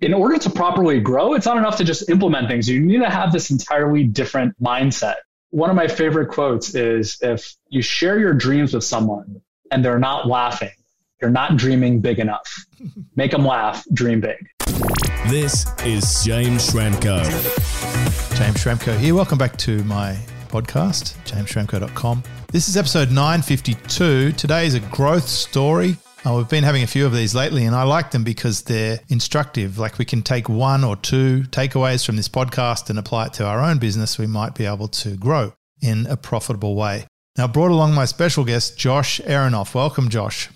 in order to properly grow, it's not enough to just implement things. You need to have this entirely different mindset. One of my favorite quotes is if you share your dreams with someone and they're not laughing, you're not dreaming big enough. Make them laugh, dream big. This is James Schramko. James Schramko here. Welcome back to my podcast, jamesschramko.com. This is episode 952. Today is a growth story. Uh, we've been having a few of these lately, and I like them because they're instructive. Like we can take one or two takeaways from this podcast and apply it to our own business. We might be able to grow in a profitable way. Now, I brought along my special guest, Josh Aharonoff. Welcome, Josh.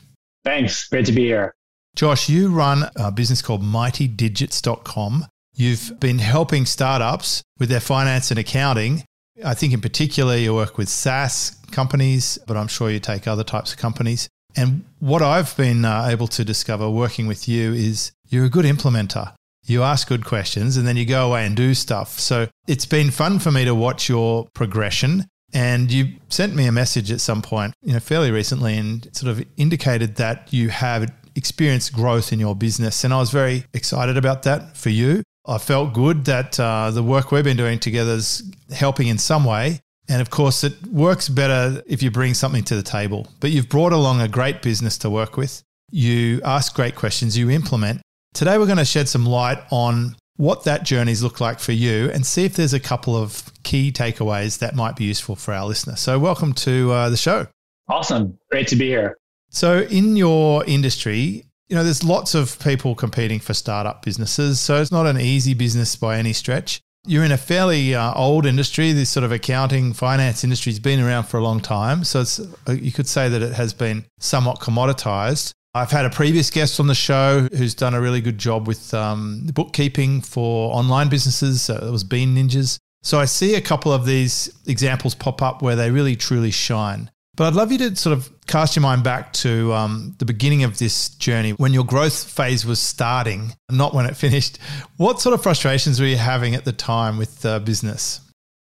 Thanks. Great to be here. Josh, you run a business called mightydigits.com. You've been helping startups with their finance and accounting. I think in particular you work with SaaS companies, but I'm sure you take other types of companies. And what I've been uh, able to discover working with you is you're a good implementer. You ask good questions and then you go away and do stuff. So it's been fun for me to watch your progression. And you sent me a message at some point, you know, fairly recently and sort of indicated that you have experienced growth in your business. And I was very excited about that for you. I felt good that uh, the work we've been doing together is helping in some way. And of course, it works better if you bring something to the table. But you've brought along a great business to work with. You ask great questions, you implement. Today, we're going to shed some light on what that journey's looked like for you and see if there's a couple of key takeaways that might be useful for our listeners. So, welcome to uh, the show. Awesome. Great to be here. So, in your industry, you know, there's lots of people competing for startup businesses. So, it's not an easy business by any stretch. You're in a fairly uh, old industry. This sort of accounting, finance industry has been around for a long time. So uh, you could say that it has been somewhat commoditized. I've had a previous guest on the show who's done a really good job with um, bookkeeping for online businesses. So it was Bean Ninjas. So I see a couple of these examples pop up where they really truly shine. But I'd love you to sort of cast your mind back to um, the beginning of this journey when your growth phase was starting, not when it finished. What sort of frustrations were you having at the time with uh, business?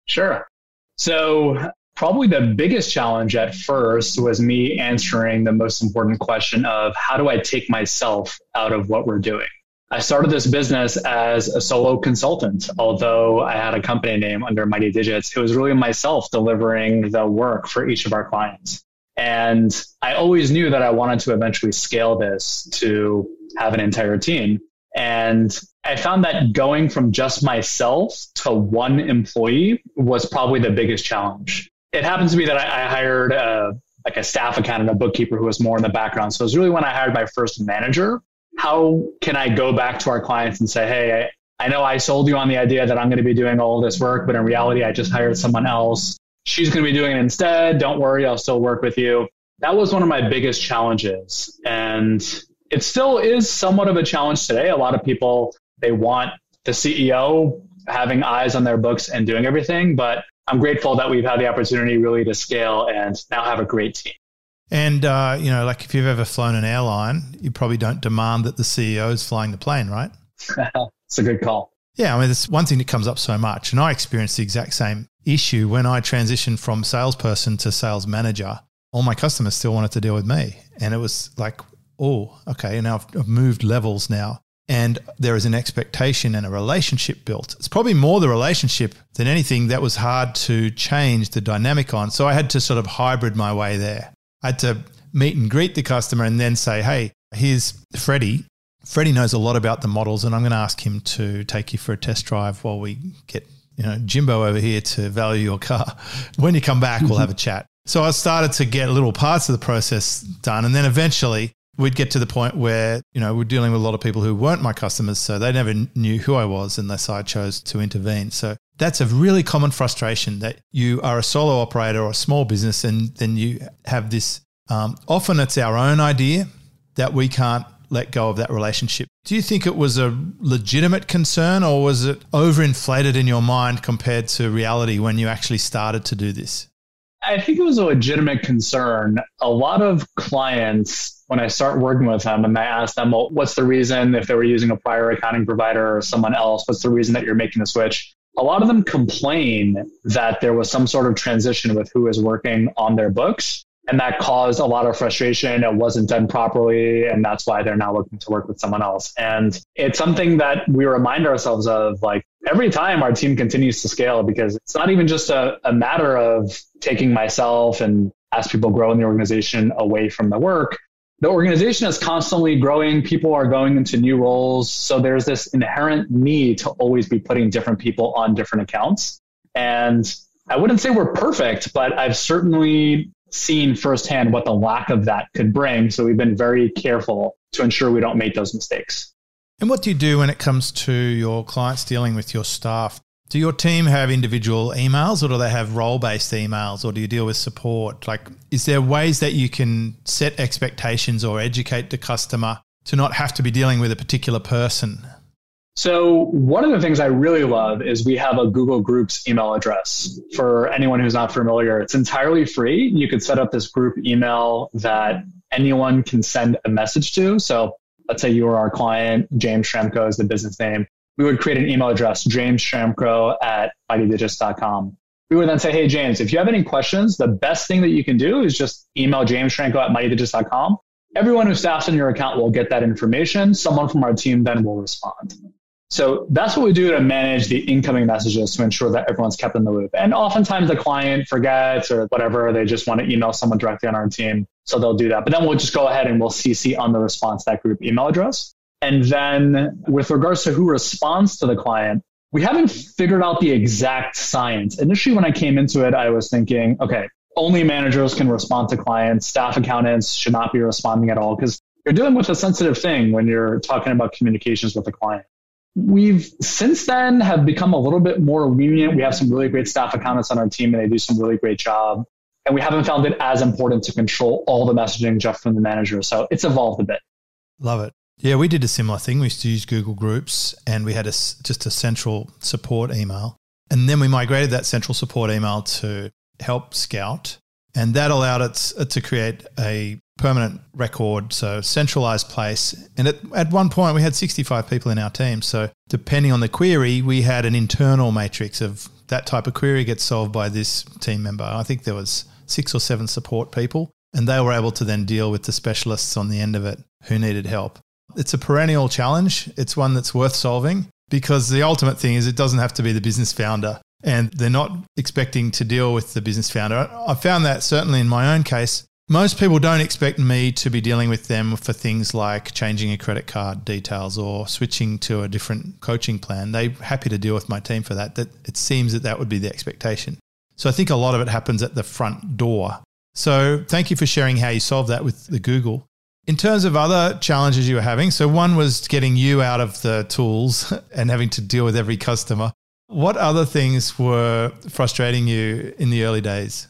Sure. So, probably the biggest challenge at first was me answering the most important question of how do I take myself out of what we're doing? I started this business as a solo consultant. Although I had a company name under Mighty Digits, it was really myself delivering the work for each of our clients. And I always knew that I wanted to eventually scale this to have an entire team. And I found that going from just myself to one employee was probably the biggest challenge. It happens to be that I, I hired a, like a staff accountant, a bookkeeper who was more in the background. So it was really when I hired my first manager how can I go back to our clients and say, hey, I, I know I sold you on the idea that I'm going to be doing all this work, but in reality, I just hired someone else. She's going to be doing it instead. Don't worry, I'll still work with you. That was one of my biggest challenges. And it still is somewhat of a challenge today. A lot of people, they want the CEO having eyes on their books and doing everything. But I'm grateful that we've had the opportunity really to scale and now have a great team. And, uh, you know, like if you've ever flown an airline, you probably don't demand that the CEO is flying the plane, right? It's a good call. Yeah. I mean, it's one thing that comes up so much. And I experienced the exact same issue when I transitioned from salesperson to sales manager. All my customers still wanted to deal with me. And it was like, oh, okay. Now I've moved levels now. And there is an expectation and a relationship built. It's probably more the relationship than anything that was hard to change the dynamic on. So I had to sort of hybrid my way there. I had to meet and greet the customer and then say, hey, here's Freddie. Freddie knows a lot about the models, and I'm going to ask him to take you for a test drive while we get you know Jimbo over here to value your car. When you come back, we'll have a chat. So I started to get little parts of the process done, and then eventually we'd get to the point where you know we're dealing with a lot of people who weren't my customers, so they never knew who I was unless I chose to intervene. So that's a really common frustration that you are a solo operator or a small business, and then you have this. Um, often it's our own idea that we can't let go of that relationship. Do you think it was a legitimate concern, or was it overinflated in your mind compared to reality when you actually started to do this? I think it was a legitimate concern. A lot of clients, when I start working with them and I ask them, well, what's the reason if they were using a prior accounting provider or someone else, what's the reason that you're making the switch? A lot of them complain that there was some sort of transition with who is working on their books. And that caused a lot of frustration. It wasn't done properly. And that's why they're now looking to work with someone else. And it's something that we remind ourselves of like every time our team continues to scale because it's not even just a, a matter of taking myself and as people grow in the organization away from the work. The organization is constantly growing. People are going into new roles. So there's this inherent need to always be putting different people on different accounts. And I wouldn't say we're perfect, but I've certainly seen firsthand what the lack of that could bring. So we've been very careful to ensure we don't make those mistakes. And what do you do when it comes to your clients dealing with your staff? Do your team have individual emails or do they have role based emails or do you deal with support? Like, is there ways that you can set expectations or educate the customer to not have to be dealing with a particular person? So, one of the things I really love is we have a Google Groups email address. For anyone who's not familiar, it's entirely free. You could set up this group email that anyone can send a message to. So, let's say you are our client, James Schramko is the business name. We would create an email address, James Schramko at mightydigits.com. We would then say, hey, James, if you have any questions, the best thing that you can do is just email James Schramko at mightydigits.com. Everyone who staffs in your account will get that information. Someone from our team then will respond. So that's what we do to manage the incoming messages to ensure that everyone's kept in the loop. And oftentimes the client forgets or whatever, they just want to email someone directly on our team. So they'll do that. But then we'll just go ahead and we'll CC on the response that group email address. And then with regards to who responds to the client, we haven't figured out the exact science. Initially, when I came into it, I was thinking, okay, only managers can respond to clients. Staff accountants should not be responding at all because you're dealing with a sensitive thing when you're talking about communications with a client. We've since then have become a little bit more lenient. We have some really great staff accountants on our team and they do some really great job. And we haven't found it as important to control all the messaging just from the manager. So it's evolved a bit. Love it. Yeah, we did a similar thing. We used to use Google Groups and we had a, just a central support email. And then we migrated that central support email to Help Scout. And that allowed us to create a permanent record, so centralized place. And at, at one point, we had 65 people in our team. So depending on the query, we had an internal matrix of that type of query gets solved by this team member. I think there was six or seven support people, and they were able to then deal with the specialists on the end of it who needed help. It's a perennial challenge. It's one that's worth solving because the ultimate thing is it doesn't have to be the business founder and they're not expecting to deal with the business founder. I found that certainly in my own case, most people don't expect me to be dealing with them for things like changing a credit card details or switching to a different coaching plan. They're happy to deal with my team for that. That it seems that that would be the expectation. So I think a lot of it happens at the front door. So thank you for sharing how you solved that with the Google. In terms of other challenges you were having, so one was getting you out of the tools and having to deal with every customer. What other things were frustrating you in the early days?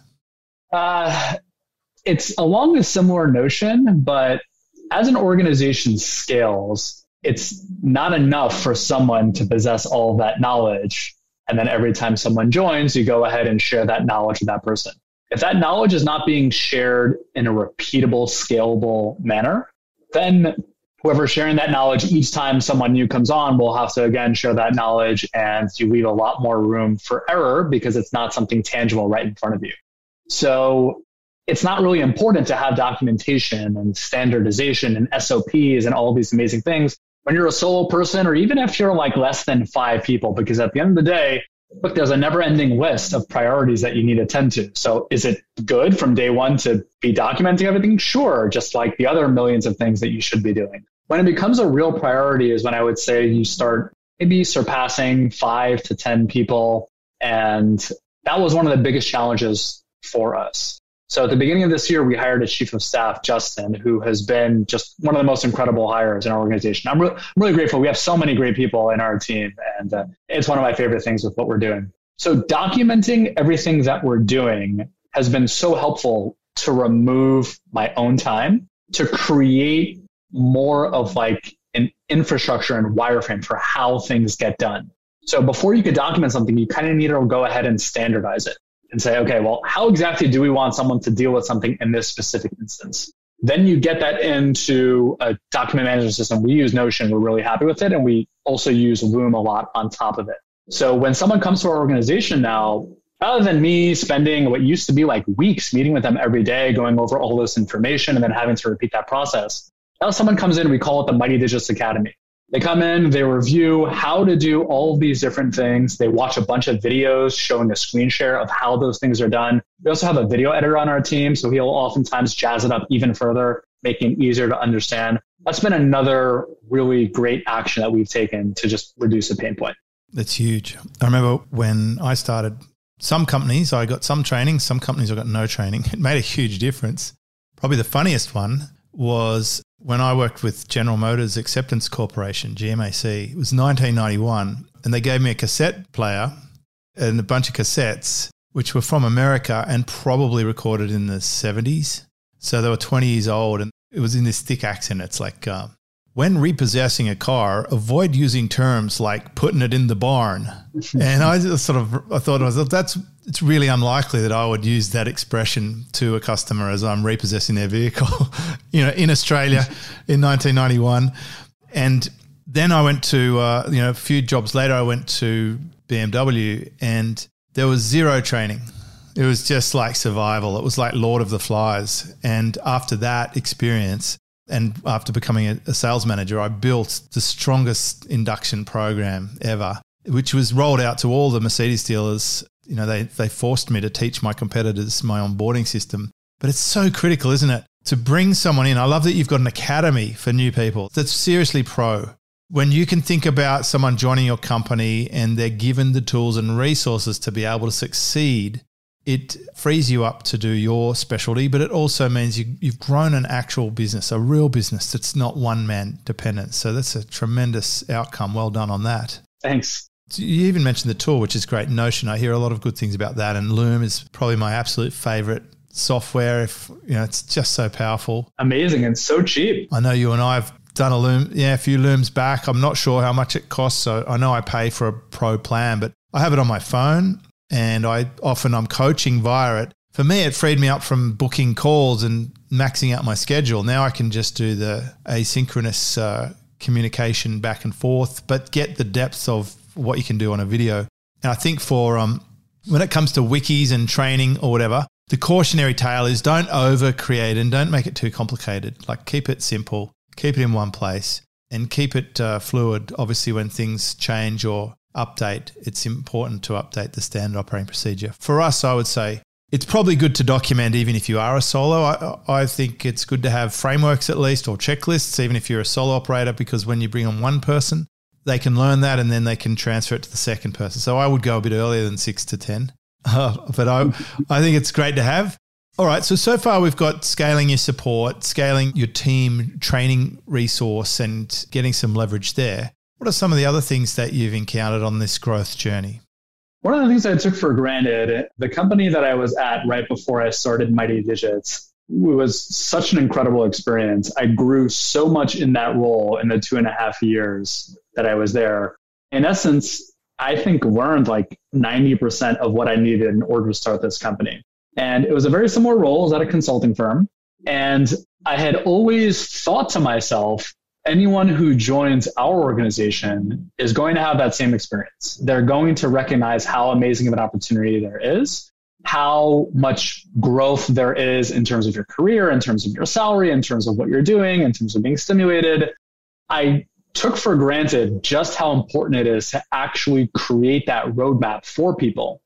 Uh, it's along a similar notion, but as an organization scales, it's not enough for someone to possess all that knowledge. And then every time someone joins, you go ahead and share that knowledge with that person. If that knowledge is not being shared in a repeatable, scalable manner, then whoever's sharing that knowledge each time someone new comes on will have to again share that knowledge and you leave a lot more room for error because it's not something tangible right in front of you. So it's not really important to have documentation and standardization and SOPs and all these amazing things when you're a solo person or even if you're like less than five people, because at the end of the day, look, there's a never ending list of priorities that you need to tend to. So is it good from day one to be documenting everything? Sure. Just like the other millions of things that you should be doing. When it becomes a real priority is when I would say you start maybe surpassing five to 10 people. And that was one of the biggest challenges for us. So at the beginning of this year, we hired a chief of staff, Justin, who has been just one of the most incredible hires in our organization. I'm, re- I'm really grateful. We have so many great people in our team, and uh, it's one of my favorite things with what we're doing. So documenting everything that we're doing has been so helpful to remove my own time to create more of like an infrastructure and wireframe for how things get done. So before you could document something, you kind of need to go ahead and standardize it and say, okay, well, how exactly do we want someone to deal with something in this specific instance? Then you get that into a document management system. We use Notion. We're really happy with it. And we also use Loom a lot on top of it. So when someone comes to our organization now, rather than me spending what used to be like weeks meeting with them every day, going over all this information and then having to repeat that process. Now someone comes in, we call it the Mighty Digits Academy. They come in, they review how to do all of these different things. They watch a bunch of videos showing a screen share of how those things are done. We also have a video editor on our team, so he'll oftentimes jazz it up even further, making it easier to understand. That's been another really great action that we've taken to just reduce a pain point. That's huge. I remember when I started some companies, I got some training, some companies I got no training. It made a huge difference. Probably the funniest one was when I worked with General Motors Acceptance Corporation, GMAC. It was 1991, and they gave me a cassette player and a bunch of cassettes, which were from America and probably recorded in the 70s. So they were 20 years old, and it was in this thick accent. It's like, uh, when repossessing a car, avoid using terms like putting it in the barn. and I just sort of I thought I was that's it's really unlikely that I would use that expression to a customer as I'm repossessing their vehicle, you know, in Australia in 1991. And then I went to uh, you know a few jobs later I went to BMW and there was zero training. It was just like survival. It was like Lord of the Flies. And after that experience, and after becoming a, a, sales manager, I built the strongest induction program ever, which was rolled out to all the Mercedes dealers. You know, they, they forced me to teach my competitors my onboarding system. But it's so critical, isn't it? To bring someone in. I love that you've got an academy for new people that's seriously pro. When you can think about someone joining your company and they're given the tools and resources to be able to succeed, it frees you up to do your specialty, but it also means you, have grown an actual business, a real business that's not one man dependent. So that's a tremendous outcome. Well done on that. Thanks. You even mentioned the tool, which is great. Notion. I hear a lot of good things about that, and Loom is probably my absolute favorite software. If you know, it's just so powerful, amazing, and so cheap. I know you and I have done a Loom, yeah, a few Looms back. I'm not sure how much it costs, so I know I pay for a pro plan, but I have it on my phone and I often I'm coaching via it. For me, it freed me up from booking calls and maxing out my schedule. Now I can just do the asynchronous uh, communication back and forth, but get the depth of what you can do on a video. And I think for um, when it comes to wikis and training or whatever, the cautionary tale is don't over create and don't make it too complicated. Like keep it simple, keep it in one place, and keep it uh, fluid. Obviously, when things change or update, it's important to update the standard operating procedure. For us, I would say it's probably good to document even if you are a solo. I, I, think it's good to have frameworks at least or checklists, even if you're a solo operator, because when you bring on one person, they can learn that and then they can transfer it to the second person. So I would go a bit earlier than six to 10. Uh, but I, I think it's great to have. All right. So, so far we've got scaling your support, scaling your team, training resource, and getting some leverage there. What are some of the other things that you've encountered on this growth journey? One of the things I took for granted, the company that I was at right before I started Mighty Digits, was such an incredible experience. I grew so much in that role in the two and a half years that I was there. In essence, I think learned like 90% of what I needed in order to start this company. And it was a very similar role. I was at a consulting firm. And I had always thought to myself, anyone who joins our organization is going to have that same experience. They're going to recognize how amazing of an opportunity there is, how much growth there is in terms of your career, in terms of your salary, in terms of what you're doing, in terms of being stimulated. I took for granted just how important it is to actually create that roadmap for people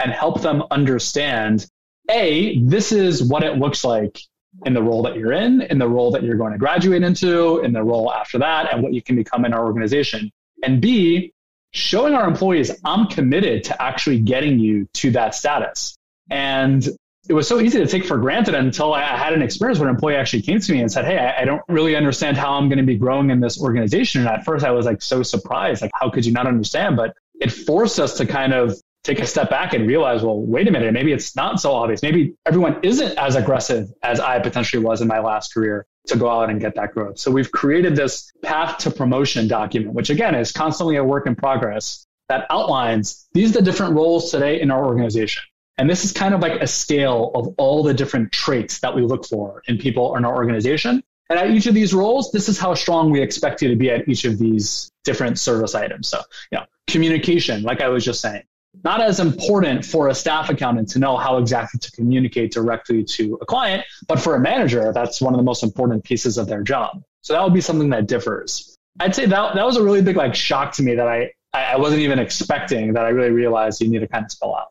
and help them understand A, this is what it looks like in the role that you're in, in the role that you're going to graduate into, in the role after that, and what you can become in our organization. And B, showing our employees I'm committed to actually getting you to that status. And it was so easy to take for granted until I had an experience where an employee actually came to me and said, Hey, I, don't really understand how I'm going to be growing in this organization. And at first I was like so surprised, like, how could you not understand? But it forced us to kind of take a step back and realize, well, wait a minute, maybe it's not so obvious. Maybe everyone isn't as aggressive as I potentially was in my last career to go out and get that growth. So we've created this path to promotion document, which again is constantly a work in progress that outlines these are the different roles today in our organization. And this is kind of like a scale of all the different traits that we look for in people in our organization. And at each of these roles, this is how strong we expect you to be at each of these different service items. So, you know, communication, like I was just saying, not as important for a staff accountant to know how exactly to communicate directly to a client, but for a manager, that's one of the most important pieces of their job. So that would be something that differs. I'd say that that was a really big like shock to me that I I wasn't even expecting that I really realized you need to kind of spell out.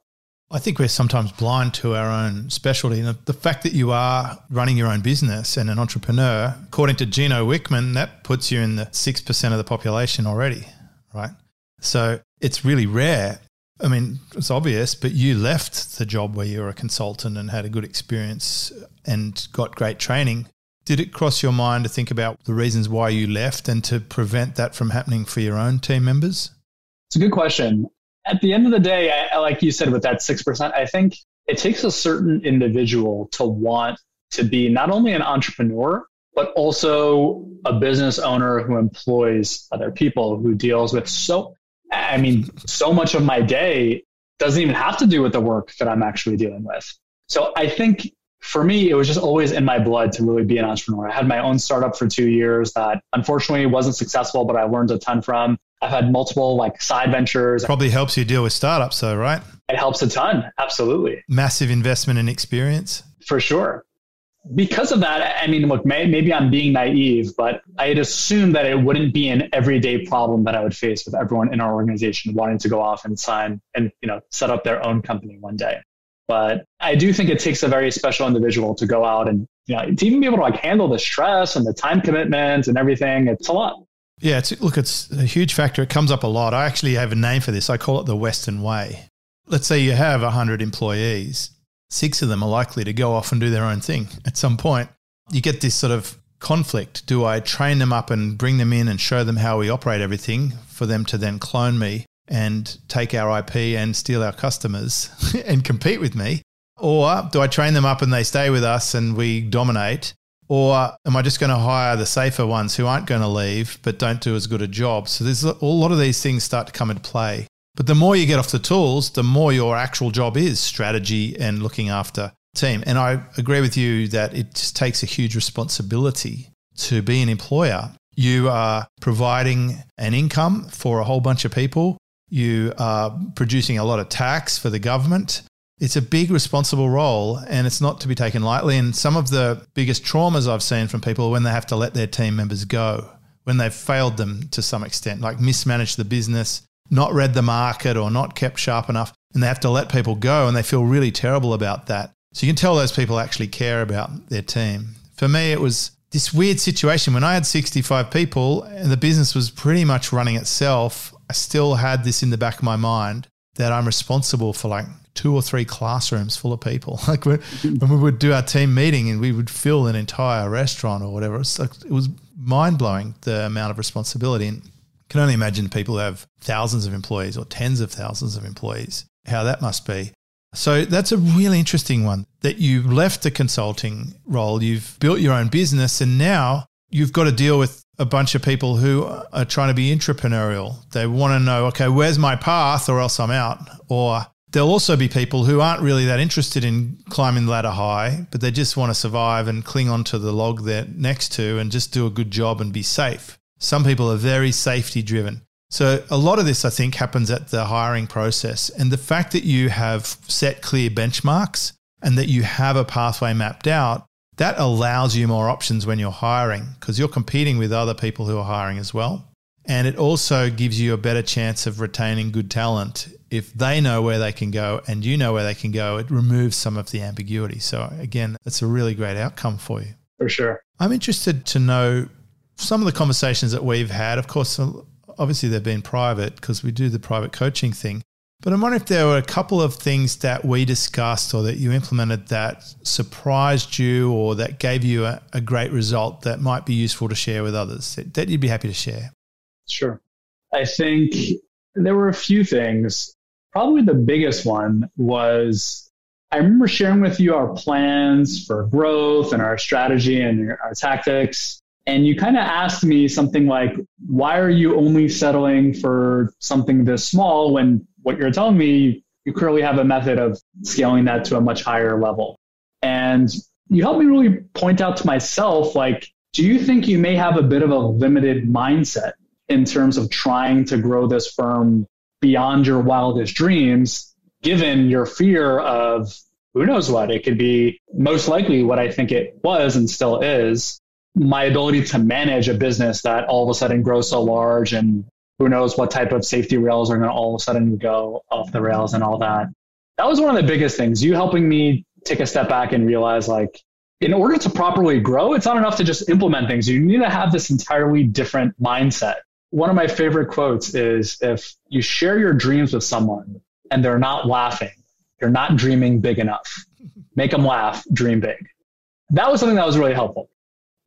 I think we're sometimes blind to our own specialty. And the fact that you are running your own business and an entrepreneur, according to Gino Wickman, that puts you in the 6% of the population already, right? So it's really rare. I mean, it's obvious, but you left the job where you were a consultant and had a good experience and got great training. Did it cross your mind to think about the reasons why you left and to prevent that from happening for your own team members? It's a good question at the end of the day, I, like you said, with that 6%, I think it takes a certain individual to want to be not only an entrepreneur, but also a business owner who employs other people, who deals with so, I mean, so much of my day doesn't even have to do with the work that I'm actually dealing with. So I think for me, it was just always in my blood to really be an entrepreneur. I had my own startup for two years that unfortunately wasn't successful, but I learned a ton from. I've had multiple like side ventures. Probably helps you deal with startups though, right? It helps a ton. Absolutely. Massive investment in experience. For sure. Because of that, I mean, look, may, maybe I'm being naive, but I had assumed that it wouldn't be an everyday problem that I would face with everyone in our organization wanting to go off and sign and, you know, set up their own company one day. But I do think it takes a very special individual to go out and, you know, to even be able to like handle the stress and the time commitment and everything. It's a lot. Yeah, it's, look, it's a huge factor. It comes up a lot. I actually have a name for this. I call it the Western way. Let's say you have 100 employees, six of them are likely to go off and do their own thing at some point. You get this sort of conflict. Do I train them up and bring them in and show them how we operate everything for them to then clone me and take our IP and steal our customers and compete with me? Or do I train them up and they stay with us and we dominate or am I just going to hire the safer ones who aren't going to leave but don't do as good a job? So there's a lot of these things start to come into play. But the more you get off the tools, the more your actual job is strategy and looking after team. And I agree with you that it just takes a huge responsibility to be an employer. You are providing an income for a whole bunch of people. You are producing a lot of tax for the government it's a big responsible role and it's not to be taken lightly. And some of the biggest traumas I've seen from people when they have to let their team members go, when they've failed them to some extent, like mismanaged the business, not read the market or not kept sharp enough, and they have to let people go and they feel really terrible about that. So you can tell those people actually care about their team. For me, it was this weird situation when I had 65 people and the business was pretty much running itself. I still had this in the back of my mind that I'm responsible for like two or three classrooms full of people. Like when, when we would do our team meeting and we would fill an entire restaurant or whatever, it was, like, it was mind blowing the amount of responsibility. And can only imagine people who have thousands of employees or tens of thousands of employees, how that must be. So that's a really interesting one that you left the consulting role, you've built your own business, and now you've got to deal with a bunch of people who are trying to be entrepreneurial. They want to know, okay, where's my path or else I'm out? Or there'll also be people who aren't really that interested in climbing the ladder high, but they just want to survive and cling onto the log they're next to and just do a good job and be safe. Some people are very safety driven. So, a lot of this, I think, happens at the hiring process. And the fact that you have set clear benchmarks and that you have a pathway mapped out, that allows you more options when you're hiring because you're competing with other people who are hiring as well. And it also gives you a better chance of retaining good talent if they know where they can go and you know where they can go, it removes some of the ambiguity. So, again, it's a really great outcome for you. For sure. I'm interested to know some of the conversations that we've had. Of course, obviously, they've been private because we do the private coaching thing. But I'm wondering if there were a couple of things that we discussed or that you implemented that surprised you or that gave you a, a great result that might be useful to share with others that you'd be happy to share. Sure. I think there were a few things probably the biggest one was I remember sharing with you our plans for growth and our strategy and our tactics. And you kind of asked me something like, why are you only settling for something this small when what you're telling me, you clearly have a method of scaling that to a much higher level? And you helped me really point out to myself, like, do you think you may have a bit of a limited mindset in terms of trying to grow this firm beyond your wildest dreams, given your fear of who knows what. It could be most likely what I think it was and still is my ability to manage a business that all of a sudden grows so large and who knows what type of safety rails are going to all of a sudden go off the rails and all that. That was one of the biggest things. You helping me take a step back and realize like in order to properly grow, it's not enough to just implement things. You need to have this entirely different mindset. One of my favorite quotes is if you share your dreams with someone and they're not laughing, you're not dreaming big enough. Make them laugh, dream big. That was something that was really helpful.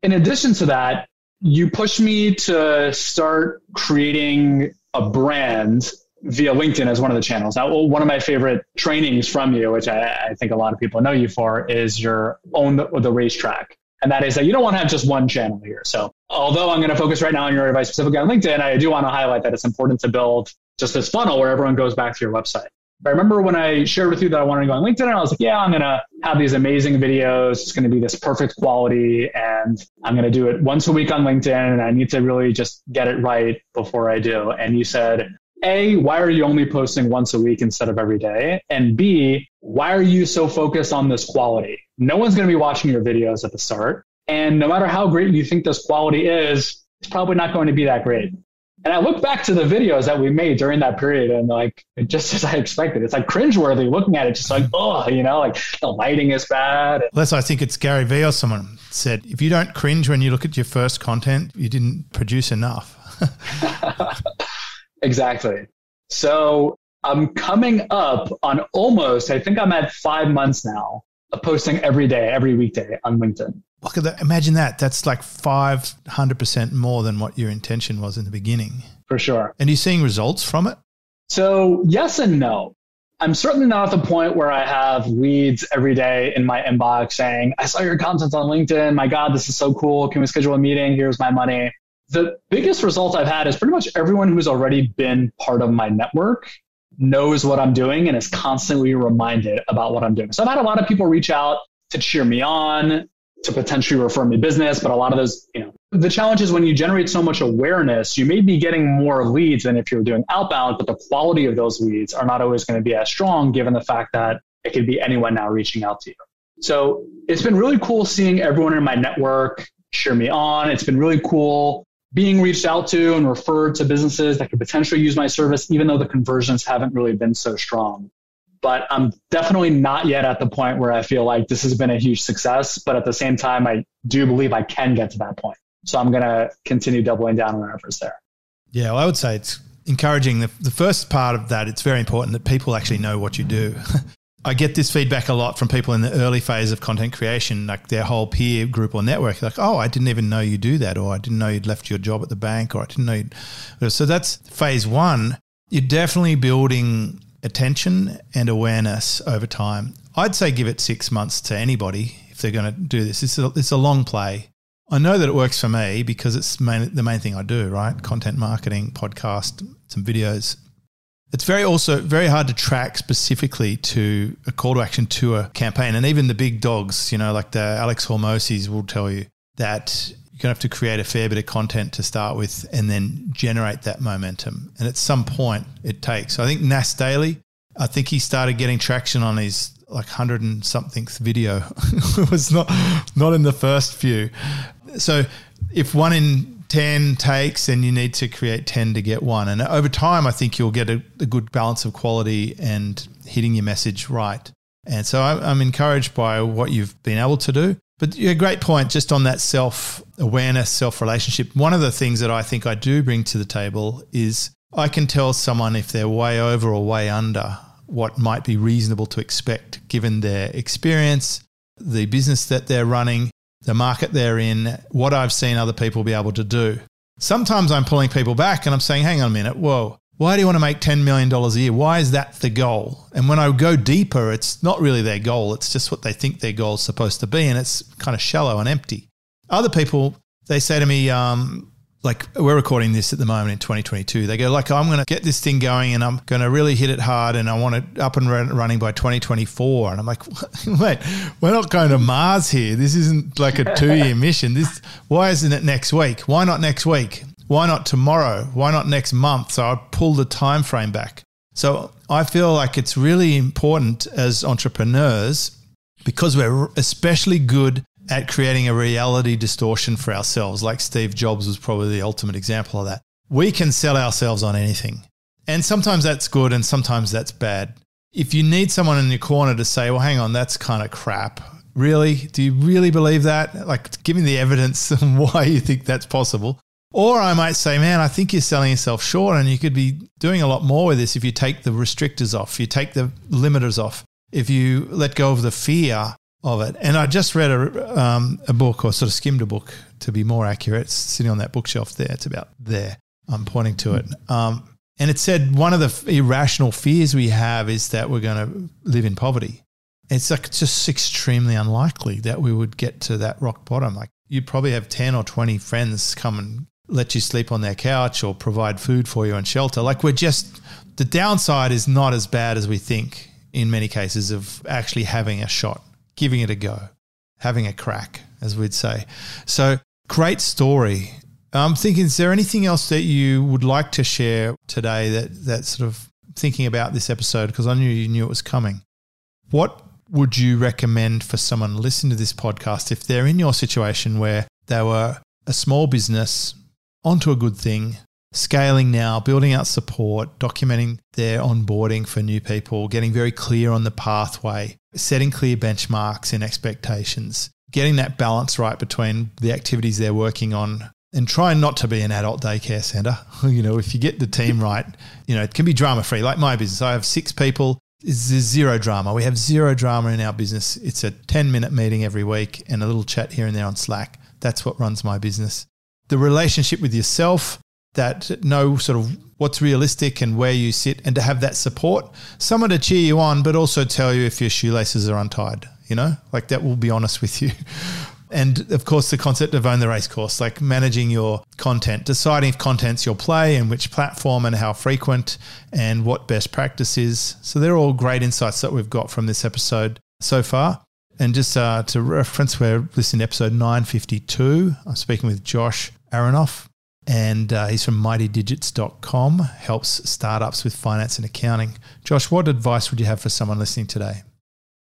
In addition to that, you pushed me to start creating a brand via LinkedIn as one of the channels. Now, one of my favorite trainings from you, which I, I think a lot of people know you for, is your own the, the racetrack. And that is that you don't want to have just one channel here. So although I'm going to focus right now on your advice specifically on LinkedIn, I do want to highlight that it's important to build just this funnel where everyone goes back to your website. I remember when I shared with you that I wanted to go on LinkedIn, and I was like, yeah, I'm going to have these amazing videos. It's going to be this perfect quality, and I'm going to do it once a week on LinkedIn, and I need to really just get it right before I do. And you said, A, why are you only posting once a week instead of every day? And B, why are you so focused on this quality? No one's going to be watching your videos at the start. And no matter how great you think this quality is, it's probably not going to be that great. And I look back to the videos that we made during that period and like, just as I expected, it's like cringeworthy looking at it, just like, oh, you know, like the lighting is bad. Unless I think it's Gary Vee or someone said, if you don't cringe when you look at your first content, you didn't produce enough. exactly. So I'm coming up on almost, I think I'm at five months now of posting every day, every weekday on LinkedIn. Look at that. Imagine that. That's like 500% more than what your intention was in the beginning. For sure. And you're you seeing results from it? So, yes and no. I'm certainly not at the point where I have leads every day in my inbox saying, I saw your content on LinkedIn. My God, this is so cool. Can we schedule a meeting? Here's my money. The biggest result I've had is pretty much everyone who's already been part of my network knows what I'm doing and is constantly reminded about what I'm doing. So I've had a lot of people reach out to cheer me on, to potentially refer me business, but a lot of those, you know, the challenge is when you generate so much awareness, you may be getting more leads than if you're doing outbound, but the quality of those leads are not always going to be as strong given the fact that it could be anyone now reaching out to you. So it's been really cool seeing everyone in my network cheer me on. It's been really cool being reached out to and referred to businesses that could potentially use my service, even though the conversions haven't really been so strong but I'm definitely not yet at the point where I feel like this has been a huge success. But at the same time, I do believe I can get to that point. So I'm going to continue doubling down on our efforts there. Yeah, well, I would say it's encouraging. The, the first part of that, it's very important that people actually know what you do. I get this feedback a lot from people in the early phase of content creation, like their whole peer group or network. Like, oh, I didn't even know you do that, or I didn't know you'd left your job at the bank, or I didn't know. You'd... So that's phase one. You're definitely building attention and awareness over time. I'd say give it six months to anybody if they're going to do this. It's a, it's a long play. I know that it works for me because it's main, the main thing I do, right? Content marketing, podcast, some videos. It's very also very hard to track specifically to a call to action to a campaign. And even the big dogs, you know, like the Alex Hormozi's will tell you that you're going to have to create a fair bit of content to start with and then generate that momentum. And at some point, it takes. I think Nas Daily, I think he started getting traction on his like hundred and something video. it was not not in the first few. So if one in 10 takes, then you need to create 10 to get one. And over time, I think you'll get a, a good balance of quality and hitting your message right. And so I'm encouraged by what you've been able to do. But yeah, great point just on that self awareness, self relationship. One of the things that I think I do bring to the table is I can tell someone if they're way over or way under what might be reasonable to expect given their experience, the business that they're running, the market they're in, what I've seen other people be able to do. Sometimes I'm pulling people back and I'm saying, hang on a minute, whoa, why do you want to make $10 million a year? Why is that the goal? And when I go deeper, it's not really their goal. It's just what they think their goal is supposed to be. And it's kind of shallow and empty. Other people, they say to me, um, like we're recording this at the moment in 2022. They go like, I'm going to get this thing going and I'm going to really hit it hard and I want it up and running by 2024. And I'm like, wait, we're not going to Mars here. This isn't like a two year mission. This, why isn't it next week? Why not next week? Why not tomorrow? Why not next month? So I pull the time frame back. So I feel like it's really important as entrepreneurs because we're especially good at creating a reality distortion for ourselves. Like Steve Jobs was probably the ultimate example of that. We can sell ourselves on anything. And sometimes that's good and sometimes that's bad. If you need someone in your corner to say, well, hang on, that's kind of crap. Really? Do you really believe that? Like, give me the evidence and why you think that's possible. Or I might say, man, I think you're selling yourself short and you could be doing a lot more with this if you take the restrictors off, you take the limiters off, if you let go of the fear of it. And I just read a, um, a book or sort of skimmed a book to be more accurate. It's sitting on that bookshelf there. It's about there. I'm pointing to it. Um, and it said one of the irrational fears we have is that we're going to live in poverty. It's like just extremely unlikely that we would get to that rock bottom. Like you'd probably have 10 or 20 friends come and let you sleep on their couch or provide food for you and shelter. Like we're just, the downside is not as bad as we think in many cases of actually having a shot, giving it a go, having a crack, as we'd say. So great story. I'm thinking, is there anything else that you would like to share today that, that sort of thinking about this episode? Because I knew you knew it was coming. What would you recommend for someone listening to this podcast if they're in your situation where they were a small business onto a good thing, scaling now, building out support, documenting their onboarding for new people, getting very clear on the pathway, setting clear benchmarks and expectations, getting that balance right between the activities they're working on and trying not to be an adult daycare center. You know, if you get the team right, you know, it can be drama free. Like my business, I have six people. There's zero drama. We have zero drama in our business. It's a 10 minute meeting every week and a little chat here and there on Slack. That's what runs my business the relationship with yourself, that know sort of what's realistic and where you sit, and to have that support, someone to cheer you on, but also tell you if your shoelaces are untied, you know, like that will be honest with you. And of course, the concept of own the race course, like managing your content, deciding if content's your play and which platform and how frequent and what best practice is. So, they're all great insights that we've got from this episode so far. And just uh, to reference, we're listening to episode 952. I'm speaking with Josh Aharonoff, and uh, he's from mightydigits.com, helps startups with finance and accounting. Josh, what advice would you have for someone listening today?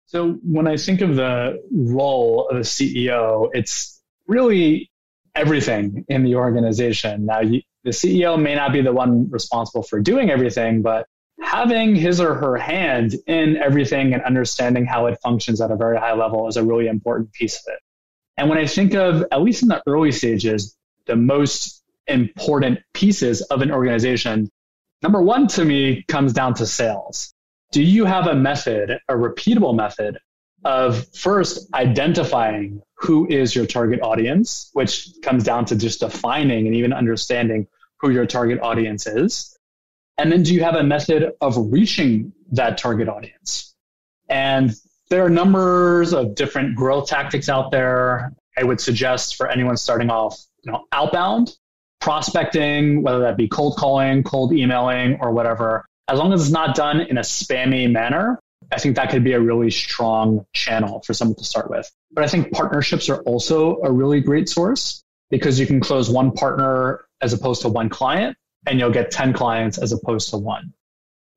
So, when I think of the role of a CEO, it's really everything in the organization. Now, you, the CEO may not be the one responsible for doing everything, but having his or her hand in everything and understanding how it functions at a very high level is a really important piece of it. And when I think of, at least in the early stages, the most important pieces of an organization, number one to me comes down to sales. Do you have a method, a repeatable method of first identifying who is your target audience, which comes down to just defining and even understanding who your target audience is? And then do you have a method of reaching that target audience? And there are numbers of different growth tactics out there. I would suggest for anyone starting off you know, outbound prospecting, whether that be cold calling, cold emailing, or whatever, as long as it's not done in a spammy manner, I think that could be a really strong channel for someone to start with. But I think partnerships are also a really great source because you can close one partner as opposed to one client and you'll get 10 clients as opposed to one.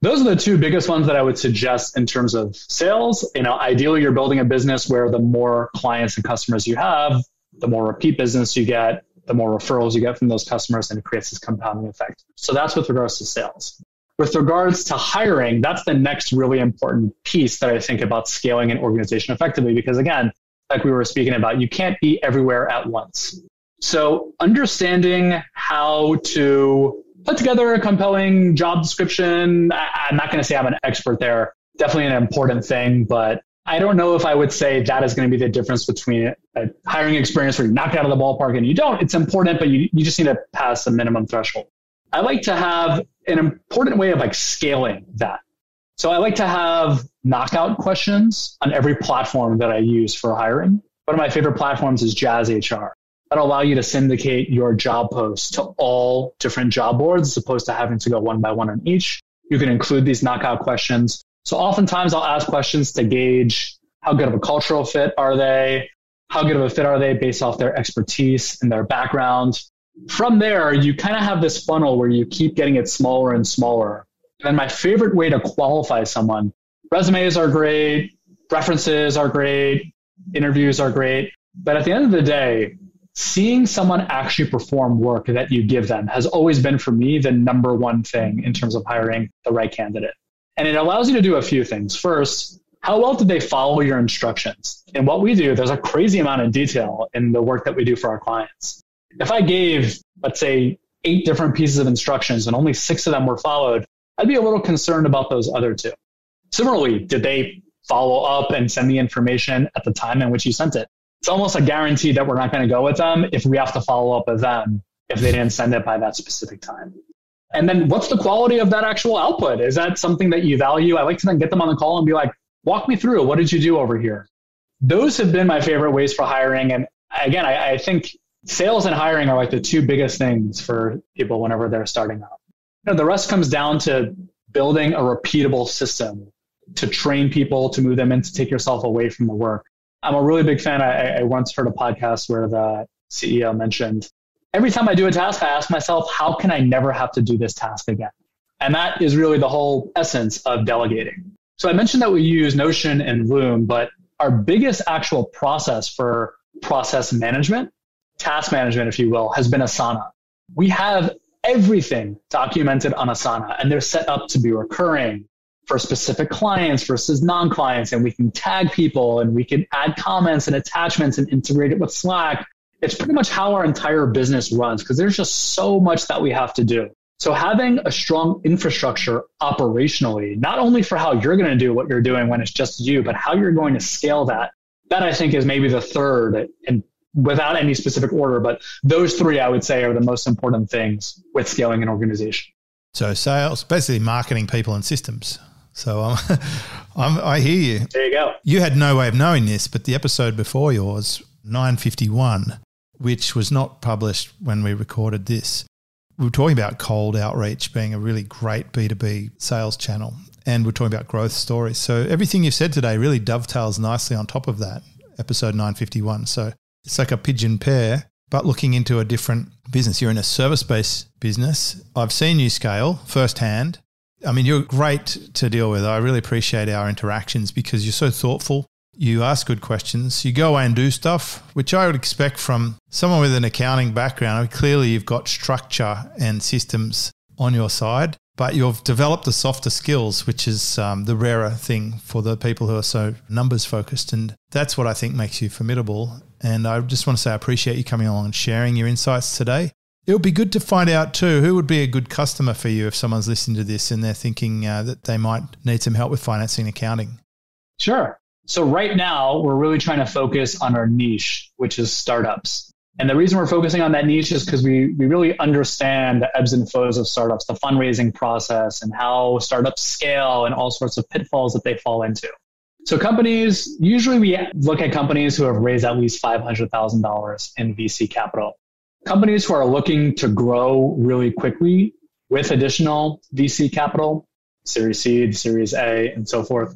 Those are the two biggest ones that I would suggest in terms of sales. You know, ideally you're building a business where the more clients and customers you have, the more repeat business you get, the more referrals you get from those customers, and it creates this compounding effect. So that's with regards to sales. With regards to hiring, that's the next really important piece that I think about scaling an organization effectively. Because again, like we were speaking about, you can't be everywhere at once. So understanding how to put together a compelling job description, I'm not going to say I'm an expert there. Definitely an important thing, but I don't know if I would say that is going to be the difference between a hiring experience where you knock out of the ballpark and you don't. It's important, but you, you just need to pass a minimum threshold. I like to have an important way of like scaling that. So I like to have knockout questions on every platform that I use for hiring. One of my favorite platforms is Jazz HR. That'll allow you to syndicate your job posts to all different job boards as opposed to having to go one by one on each. You can include these knockout questions so oftentimes I'll ask questions to gauge how good of a cultural fit are they? How good of a fit are they based off their expertise and their background? From there, you kind of have this funnel where you keep getting it smaller and smaller And my favorite way to qualify someone resumes are great, references are great, interviews are great. But at the end of the day, seeing someone actually perform work that you give them has always been for me the number one thing in terms of hiring the right candidate. And it allows you to do a few things. First, how well did they follow your instructions? And what we do, there's a crazy amount of detail in the work that we do for our clients. If I gave, let's say, eight different pieces of instructions and only six of them were followed, I'd be a little concerned about those other two. Similarly, did they follow up and send the information at the time in which you sent it? It's almost a guarantee that we're not going to go with them if we have to follow up with them if they didn't send it by that specific time. And then what's the quality of that actual output? Is that something that you value? I like to then get them on the call and be like, walk me through. What did you do over here? Those have been my favorite ways for hiring. And again, I, I think sales and hiring are like the two biggest things for people whenever they're starting out. You know, the rest comes down to building a repeatable system to train people, to move them in, to take yourself away from the work. I'm a really big fan. I, I once heard a podcast where the CEO mentioned every time I do a task, I ask myself, how can I never have to do this task again? And that is really the whole essence of delegating. So I mentioned that we use Notion and Loom, but our biggest actual process for process management, task management, if you will, has been Asana. We have everything documented on Asana and they're set up to be recurring for specific clients versus non-clients and we can tag people and we can add comments and attachments and integrate it with Slack. It's pretty much how our entire business runs because there's just so much that we have to do. So having a strong infrastructure operationally, not only for how you're going to do what you're doing when it's just you, but how you're going to scale that, that I think is maybe the third and without any specific order, but those three I would say are the most important things with scaling an organization. So sales, basically marketing people and systems. So um, I'm, I hear you. There you go. You had no way of knowing this, but the episode before yours, 951, which was not published when we recorded this, we were talking about cold outreach being a really great B2B sales channel. And we're talking about growth stories. So everything you've said today really dovetails nicely on top of that, episode 951. So it's like a pigeon pair, but looking into a different business. You're in a service based business. I've seen you scale firsthand. I mean, you're great to deal with. I really appreciate our interactions because you're so thoughtful you ask good questions, you go away and do stuff, which I would expect from someone with an accounting background. Clearly, you've got structure and systems on your side, but you've developed the softer skills, which is um, the rarer thing for the people who are so numbers focused. And that's what I think makes you formidable. And I just want to say I appreciate you coming along and sharing your insights today. It would be good to find out too who would be a good customer for you if someone's listening to this and they're thinking uh, that they might need some help with financing and accounting. Sure. So right now, we're really trying to focus on our niche, which is startups. And the reason we're focusing on that niche is because we, we really understand the ebbs and flows of startups, the fundraising process, and how startups scale and all sorts of pitfalls that they fall into. So companies, usually we look at companies who have raised at least $500,000 in VC capital. Companies who are looking to grow really quickly with additional VC capital, Series C, Series A, and so forth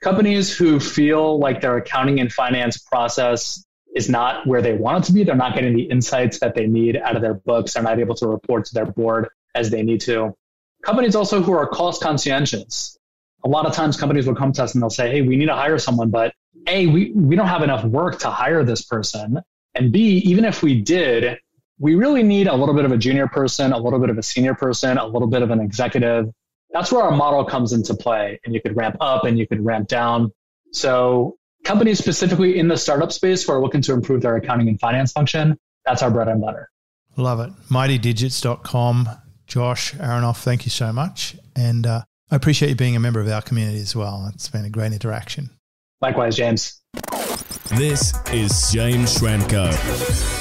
companies who feel like their accounting and finance process is not where they want it to be. They're not getting the insights that they need out of their books. They're not able to report to their board as they need to. Companies also who are cost conscientious. A lot of times companies will come to us and they'll say, Hey, we need to hire someone, but A, we, we don't have enough work to hire this person. And B, even if we did, we really need a little bit of a junior person, a little bit of a senior person, a little bit of an executive that's where our model comes into play. And you could ramp up and you could ramp down. So companies specifically in the startup space who are looking to improve their accounting and finance function, that's our bread and butter. Love it. MightyDigits.com. Josh Aharonoff, thank you so much. And uh, I appreciate you being a member of our community as well. It's been a great interaction. Likewise, James. This is James Schramko.